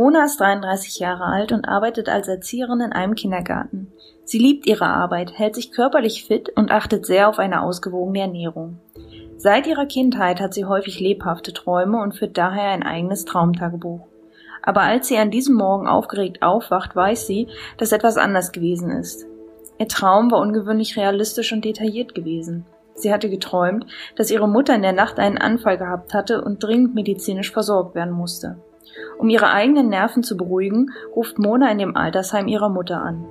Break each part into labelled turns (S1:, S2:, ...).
S1: Mona ist 33 Jahre alt und arbeitet als Erzieherin in einem Kindergarten. Sie liebt ihre Arbeit, hält sich körperlich fit und achtet sehr auf eine ausgewogene Ernährung. Seit ihrer Kindheit hat sie häufig lebhafte Träume und führt daher ein eigenes Traumtagebuch. Aber als sie an diesem Morgen aufgeregt aufwacht, weiß sie, dass etwas anders gewesen ist. Ihr Traum war ungewöhnlich realistisch und detailliert gewesen. Sie hatte geträumt, dass ihre Mutter in der Nacht einen Anfall gehabt hatte und dringend medizinisch versorgt werden musste. Um ihre eigenen Nerven zu beruhigen, ruft Mona in dem Altersheim ihrer Mutter an.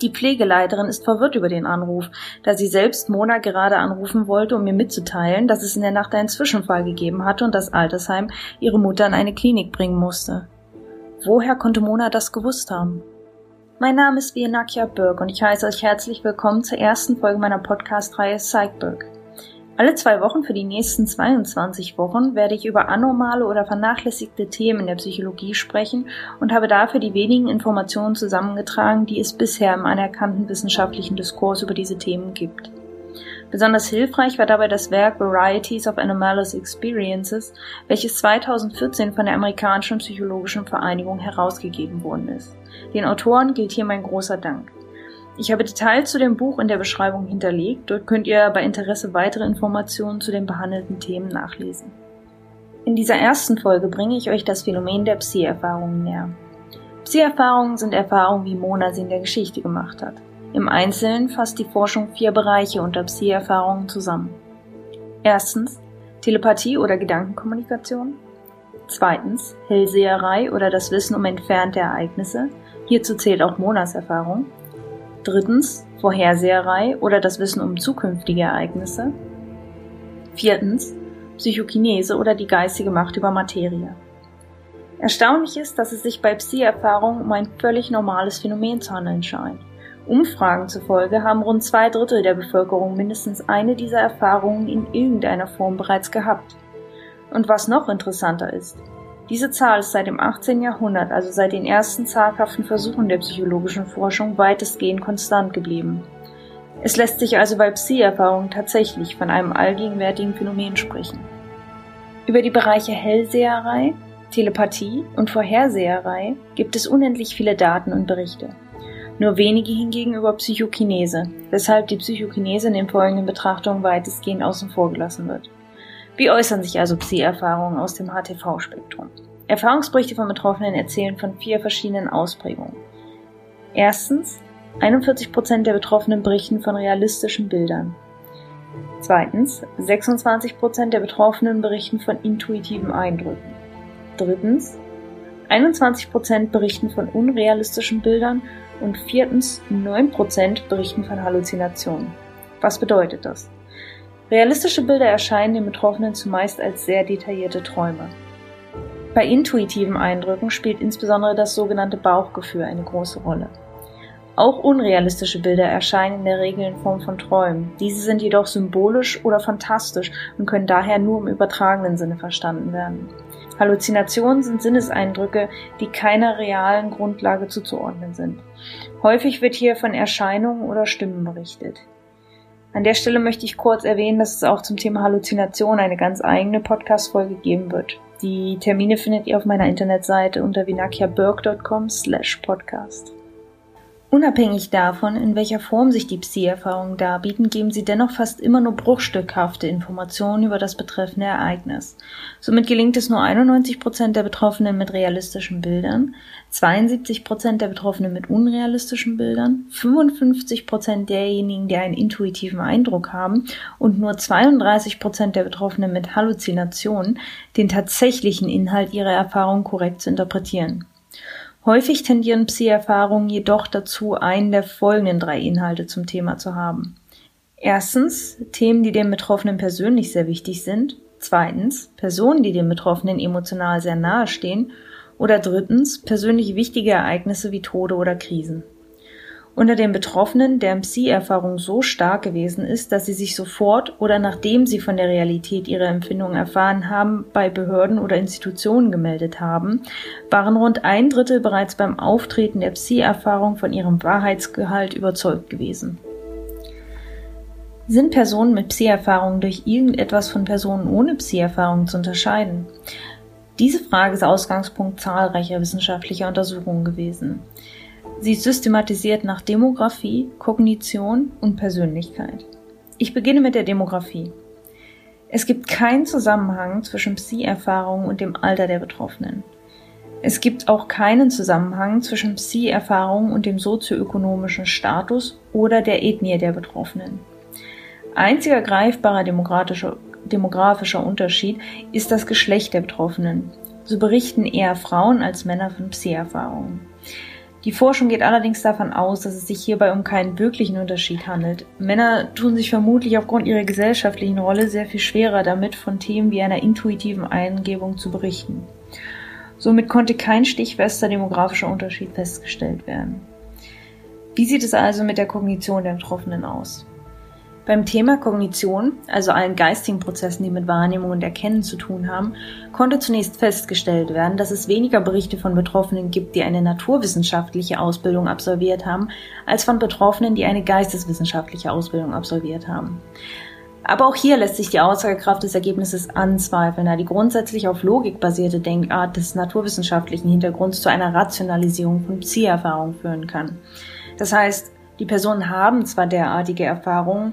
S1: Die Pflegeleiterin ist verwirrt über den Anruf, da sie selbst Mona gerade anrufen wollte, um ihr mitzuteilen, dass es in der Nacht einen Zwischenfall gegeben hatte und das Altersheim ihre Mutter in eine Klinik bringen musste. Woher konnte Mona das gewusst haben? Mein Name ist Vienakia Berg und ich heiße euch herzlich willkommen zur ersten Folge meiner Podcast-Reihe Psychberg. Alle zwei Wochen für die nächsten 22 Wochen werde ich über anormale oder vernachlässigte Themen der Psychologie sprechen und habe dafür die wenigen Informationen zusammengetragen, die es bisher im anerkannten wissenschaftlichen Diskurs über diese Themen gibt. Besonders hilfreich war dabei das Werk Varieties of Anomalous Experiences, welches 2014 von der amerikanischen psychologischen Vereinigung herausgegeben worden ist. Den Autoren gilt hier mein großer Dank. Ich habe Details zu dem Buch in der Beschreibung hinterlegt. Dort könnt ihr bei Interesse weitere Informationen zu den behandelten Themen nachlesen. In dieser ersten Folge bringe ich euch das Phänomen der Psi-Erfahrungen näher. Psi-Erfahrungen sind Erfahrungen, wie Mona sie in der Geschichte gemacht hat. Im Einzelnen fasst die Forschung vier Bereiche unter Psi-Erfahrungen zusammen. Erstens Telepathie oder Gedankenkommunikation. Zweitens Hellseherei oder das Wissen um entfernte Ereignisse. Hierzu zählt auch Monas Erfahrung. Drittens Vorherseherei oder das Wissen um zukünftige Ereignisse. Viertens Psychokinese oder die geistige Macht über Materie. Erstaunlich ist, dass es sich bei Psi-Erfahrungen um ein völlig normales Phänomen zu handeln scheint. Umfragen zufolge haben rund zwei Drittel der Bevölkerung mindestens eine dieser Erfahrungen in irgendeiner Form bereits gehabt. Und was noch interessanter ist, diese Zahl ist seit dem 18. Jahrhundert, also seit den ersten zaghaften Versuchen der psychologischen Forschung, weitestgehend konstant geblieben. Es lässt sich also bei Psi-Erfahrungen tatsächlich von einem allgegenwärtigen Phänomen sprechen. Über die Bereiche Hellseherei, Telepathie und Vorherseherei gibt es unendlich viele Daten und Berichte. Nur wenige hingegen über Psychokinese, weshalb die Psychokinese in den folgenden Betrachtungen weitestgehend außen vor gelassen wird. Wie äußern sich also Psi-Erfahrungen aus dem HTV-Spektrum? Erfahrungsberichte von Betroffenen erzählen von vier verschiedenen Ausprägungen. Erstens, 41% der Betroffenen berichten von realistischen Bildern. Zweitens, 26% der Betroffenen berichten von intuitiven Eindrücken. Drittens, 21% berichten von unrealistischen Bildern und viertens, 9% berichten von Halluzinationen. Was bedeutet das? Realistische Bilder erscheinen den Betroffenen zumeist als sehr detaillierte Träume. Bei intuitiven Eindrücken spielt insbesondere das sogenannte Bauchgefühl eine große Rolle. Auch unrealistische Bilder erscheinen in der Regel in Form von Träumen. Diese sind jedoch symbolisch oder fantastisch und können daher nur im übertragenen Sinne verstanden werden. Halluzinationen sind Sinneseindrücke, die keiner realen Grundlage zuzuordnen sind. Häufig wird hier von Erscheinungen oder Stimmen berichtet. An der Stelle möchte ich kurz erwähnen, dass es auch zum Thema Halluzination eine ganz eigene Podcast-Folge geben wird. Die Termine findet ihr auf meiner Internetseite unter vinakiaberg.com slash podcast. Unabhängig davon, in welcher Form sich die Psi-Erfahrungen darbieten, geben sie dennoch fast immer nur bruchstückhafte Informationen über das betreffende Ereignis. Somit gelingt es nur 91 Prozent der Betroffenen mit realistischen Bildern, 72 Prozent der Betroffenen mit unrealistischen Bildern, 55 Prozent derjenigen, die einen intuitiven Eindruck haben und nur 32 Prozent der Betroffenen mit Halluzinationen, den tatsächlichen Inhalt ihrer Erfahrung korrekt zu interpretieren. Häufig tendieren Psi-Erfahrungen jedoch dazu, einen der folgenden drei Inhalte zum Thema zu haben. Erstens Themen, die dem Betroffenen persönlich sehr wichtig sind. Zweitens Personen, die dem Betroffenen emotional sehr nahe stehen. Oder drittens persönlich wichtige Ereignisse wie Tode oder Krisen. Unter den Betroffenen, deren Psi-Erfahrung so stark gewesen ist, dass sie sich sofort oder nachdem sie von der Realität ihrer Empfindungen erfahren haben, bei Behörden oder Institutionen gemeldet haben, waren rund ein Drittel bereits beim Auftreten der Psi-Erfahrung von ihrem Wahrheitsgehalt überzeugt gewesen. Sind Personen mit Psi-Erfahrung durch irgendetwas von Personen ohne Psi-Erfahrung zu unterscheiden? Diese Frage ist Ausgangspunkt zahlreicher wissenschaftlicher Untersuchungen gewesen. Sie systematisiert nach Demografie, Kognition und Persönlichkeit. Ich beginne mit der Demografie. Es gibt keinen Zusammenhang zwischen Psi-Erfahrungen und dem Alter der Betroffenen. Es gibt auch keinen Zusammenhang zwischen Psi-Erfahrungen und dem sozioökonomischen Status oder der Ethnie der Betroffenen. Einziger greifbarer demografischer Unterschied ist das Geschlecht der Betroffenen. So berichten eher Frauen als Männer von Psi-Erfahrungen. Die Forschung geht allerdings davon aus, dass es sich hierbei um keinen wirklichen Unterschied handelt. Männer tun sich vermutlich aufgrund ihrer gesellschaftlichen Rolle sehr viel schwerer damit, von Themen wie einer intuitiven Eingebung zu berichten. Somit konnte kein stichfester demografischer Unterschied festgestellt werden. Wie sieht es also mit der Kognition der Betroffenen aus? Beim Thema Kognition, also allen geistigen Prozessen, die mit Wahrnehmung und Erkennen zu tun haben, konnte zunächst festgestellt werden, dass es weniger Berichte von Betroffenen gibt, die eine naturwissenschaftliche Ausbildung absolviert haben, als von Betroffenen, die eine geisteswissenschaftliche Ausbildung absolviert haben. Aber auch hier lässt sich die Aussagekraft des Ergebnisses anzweifeln, da die grundsätzlich auf Logik basierte Denkart des naturwissenschaftlichen Hintergrunds zu einer Rationalisierung von Psi-Erfahrungen führen kann. Das heißt, die Personen haben zwar derartige Erfahrungen,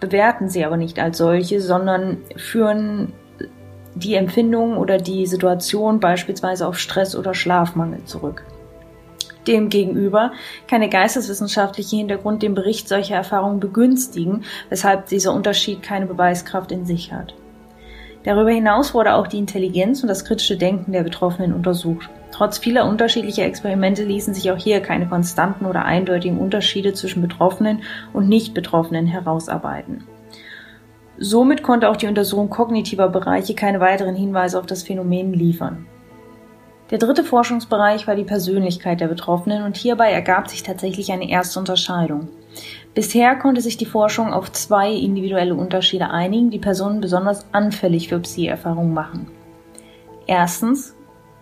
S1: bewerten sie aber nicht als solche, sondern führen die Empfindung oder die Situation beispielsweise auf Stress oder Schlafmangel zurück. Demgegenüber kann der geisteswissenschaftliche Hintergrund den Bericht solcher Erfahrungen begünstigen, weshalb dieser Unterschied keine Beweiskraft in sich hat. Darüber hinaus wurde auch die Intelligenz und das kritische Denken der Betroffenen untersucht. Trotz vieler unterschiedlicher Experimente ließen sich auch hier keine konstanten oder eindeutigen Unterschiede zwischen Betroffenen und Nicht-Betroffenen herausarbeiten. Somit konnte auch die Untersuchung kognitiver Bereiche keine weiteren Hinweise auf das Phänomen liefern. Der dritte Forschungsbereich war die Persönlichkeit der Betroffenen und hierbei ergab sich tatsächlich eine erste Unterscheidung. Bisher konnte sich die Forschung auf zwei individuelle Unterschiede einigen, die Personen besonders anfällig für Psi-Erfahrungen machen. Erstens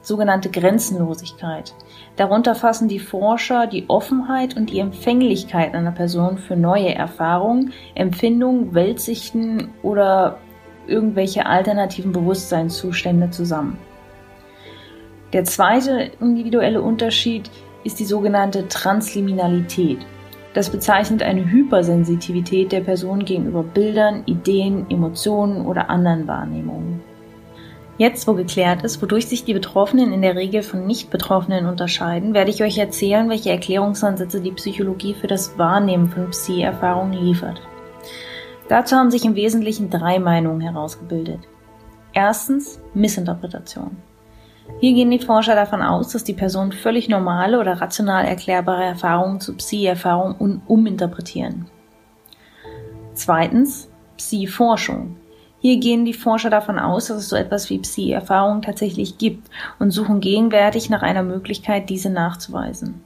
S1: sogenannte Grenzenlosigkeit. Darunter fassen die Forscher die Offenheit und die Empfänglichkeit einer Person für neue Erfahrungen, Empfindungen, Weltsichten oder irgendwelche alternativen Bewusstseinszustände zusammen. Der zweite individuelle Unterschied ist die sogenannte Transliminalität. Das bezeichnet eine Hypersensitivität der Person gegenüber Bildern, Ideen, Emotionen oder anderen Wahrnehmungen. Jetzt, wo geklärt ist, wodurch sich die Betroffenen in der Regel von Nicht-Betroffenen unterscheiden, werde ich euch erzählen, welche Erklärungsansätze die Psychologie für das Wahrnehmen von Psi-Erfahrungen liefert. Dazu haben sich im Wesentlichen drei Meinungen herausgebildet. Erstens Missinterpretation. Hier gehen die Forscher davon aus, dass die Personen völlig normale oder rational erklärbare Erfahrungen zu Psi-Erfahrungen uminterpretieren. Zweitens Psi-Forschung. Hier gehen die Forscher davon aus, dass es so etwas wie Psi-Erfahrungen tatsächlich gibt und suchen gegenwärtig nach einer Möglichkeit, diese nachzuweisen.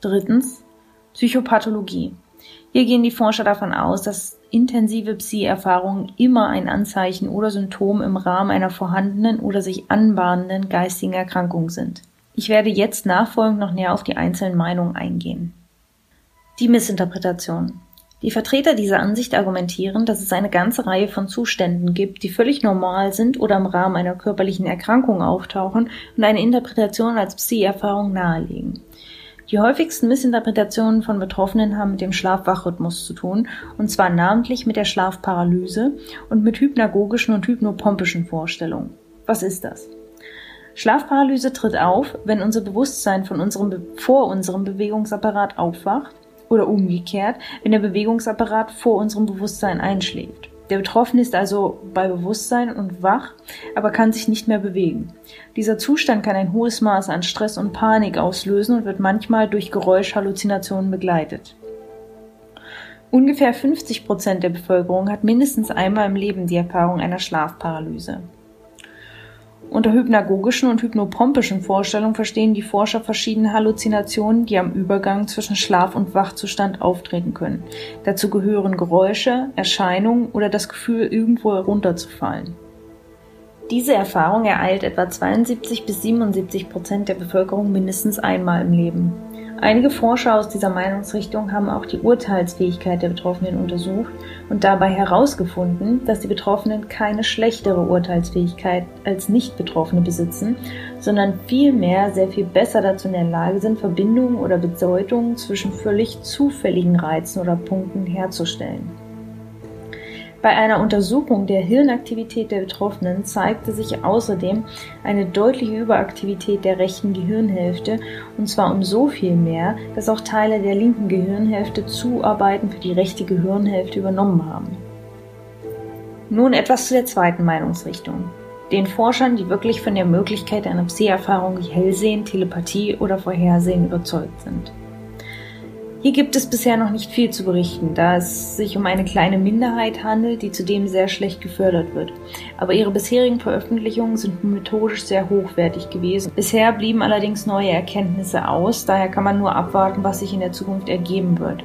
S1: Drittens Psychopathologie. Hier gehen die Forscher davon aus, dass intensive Psi-Erfahrungen immer ein Anzeichen oder Symptom im Rahmen einer vorhandenen oder sich anbahnenden geistigen Erkrankung sind. Ich werde jetzt nachfolgend noch näher auf die einzelnen Meinungen eingehen. Die Missinterpretation. Die Vertreter dieser Ansicht argumentieren, dass es eine ganze Reihe von Zuständen gibt, die völlig normal sind oder im Rahmen einer körperlichen Erkrankung auftauchen und eine Interpretation als Psi-Erfahrung nahelegen. Die häufigsten Missinterpretationen von Betroffenen haben mit dem Schlafwachrhythmus zu tun, und zwar namentlich mit der Schlafparalyse und mit hypnagogischen und hypnopompischen Vorstellungen. Was ist das? Schlafparalyse tritt auf, wenn unser Bewusstsein von unserem, vor unserem Bewegungsapparat aufwacht oder umgekehrt, wenn der Bewegungsapparat vor unserem Bewusstsein einschläft. Der Betroffene ist also bei Bewusstsein und wach, aber kann sich nicht mehr bewegen. Dieser Zustand kann ein hohes Maß an Stress und Panik auslösen und wird manchmal durch Geräuschhalluzinationen begleitet. Ungefähr 50 Prozent der Bevölkerung hat mindestens einmal im Leben die Erfahrung einer Schlafparalyse. Unter hypnagogischen und hypnopompischen Vorstellungen verstehen die Forscher verschiedene Halluzinationen, die am Übergang zwischen Schlaf- und Wachzustand auftreten können. Dazu gehören Geräusche, Erscheinungen oder das Gefühl, irgendwo herunterzufallen. Diese Erfahrung ereilt etwa 72 bis 77 Prozent der Bevölkerung mindestens einmal im Leben. Einige Forscher aus dieser Meinungsrichtung haben auch die Urteilsfähigkeit der Betroffenen untersucht und dabei herausgefunden, dass die Betroffenen keine schlechtere Urteilsfähigkeit als Nicht-Betroffene besitzen, sondern vielmehr sehr viel besser dazu in der Lage sind, Verbindungen oder Bedeutungen zwischen völlig zufälligen Reizen oder Punkten herzustellen. Bei einer Untersuchung der Hirnaktivität der Betroffenen zeigte sich außerdem eine deutliche Überaktivität der rechten Gehirnhälfte, und zwar um so viel mehr, dass auch Teile der linken Gehirnhälfte Zuarbeiten für die rechte Gehirnhälfte übernommen haben. Nun etwas zu der zweiten Meinungsrichtung. Den Forschern, die wirklich von der Möglichkeit einer Psi-Erfahrung wie Hellsehen, Telepathie oder Vorhersehen überzeugt sind. Hier gibt es bisher noch nicht viel zu berichten, da es sich um eine kleine Minderheit handelt, die zudem sehr schlecht gefördert wird. Aber ihre bisherigen Veröffentlichungen sind methodisch sehr hochwertig gewesen. Bisher blieben allerdings neue Erkenntnisse aus, daher kann man nur abwarten, was sich in der Zukunft ergeben wird.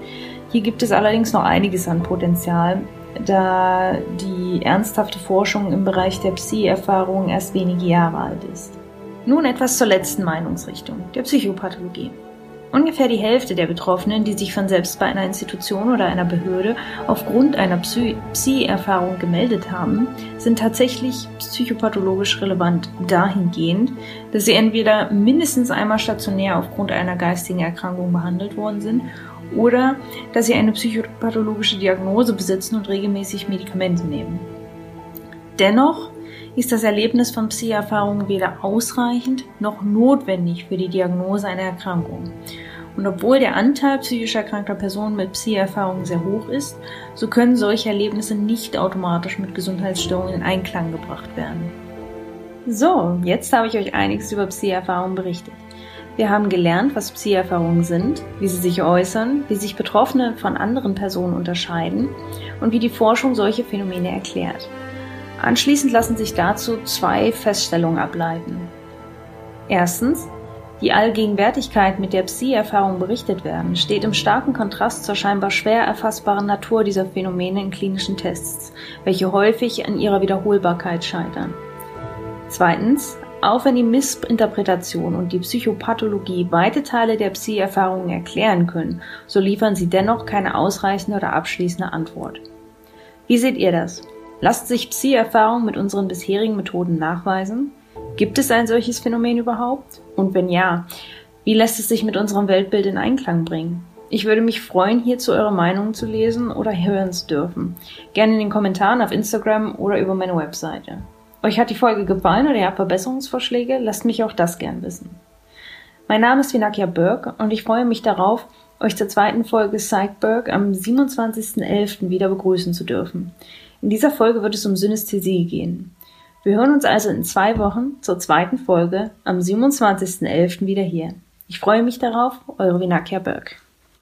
S1: Hier gibt es allerdings noch einiges an Potenzial, da die ernsthafte Forschung im Bereich der Psi-Erfahrung erst wenige Jahre alt ist. Nun etwas zur letzten Meinungsrichtung, der Psychopathologie. Ungefähr die Hälfte der Betroffenen, die sich von selbst bei einer Institution oder einer Behörde aufgrund einer Psi-Erfahrung gemeldet haben, sind tatsächlich psychopathologisch relevant dahingehend, dass sie entweder mindestens einmal stationär aufgrund einer geistigen Erkrankung behandelt worden sind oder dass sie eine psychopathologische Diagnose besitzen und regelmäßig Medikamente nehmen. Dennoch ist das Erlebnis von Psi-Erfahrungen weder ausreichend noch notwendig für die Diagnose einer Erkrankung. Und obwohl der Anteil psychisch erkrankter Personen mit Psi-Erfahrungen sehr hoch ist, so können solche Erlebnisse nicht automatisch mit Gesundheitsstörungen in Einklang gebracht werden. So, jetzt habe ich euch einiges über Psi-Erfahrungen berichtet. Wir haben gelernt, was Psi-Erfahrungen sind, wie sie sich äußern, wie sich Betroffene von anderen Personen unterscheiden und wie die Forschung solche Phänomene erklärt. Anschließend lassen sich dazu zwei Feststellungen ableiten. Erstens, die Allgegenwärtigkeit, mit der Psi-Erfahrungen berichtet werden, steht im starken Kontrast zur scheinbar schwer erfassbaren Natur dieser Phänomene in klinischen Tests, welche häufig an ihrer Wiederholbarkeit scheitern. Zweitens, auch wenn die Missinterpretation und die Psychopathologie weite Teile der Psi-Erfahrungen erklären können, so liefern sie dennoch keine ausreichende oder abschließende Antwort. Wie seht ihr das? Lasst sich Psi-Erfahrung mit unseren bisherigen Methoden nachweisen? Gibt es ein solches Phänomen überhaupt? Und wenn ja, wie lässt es sich mit unserem Weltbild in Einklang bringen? Ich würde mich freuen, hierzu eure Meinungen zu lesen oder hören zu dürfen. Gerne in den Kommentaren auf Instagram oder über meine Webseite. Euch hat die Folge gefallen oder ihr habt Verbesserungsvorschläge? Lasst mich auch das gern wissen. Mein Name ist Vinakia Burke und ich freue mich darauf, euch zur zweiten Folge Psychberg am 27.11. wieder begrüßen zu dürfen. In dieser Folge wird es um Synästhesie gehen. Wir hören uns also in zwei Wochen zur zweiten Folge am 27.11. wieder hier. Ich freue mich darauf, eure Vinakia Berg.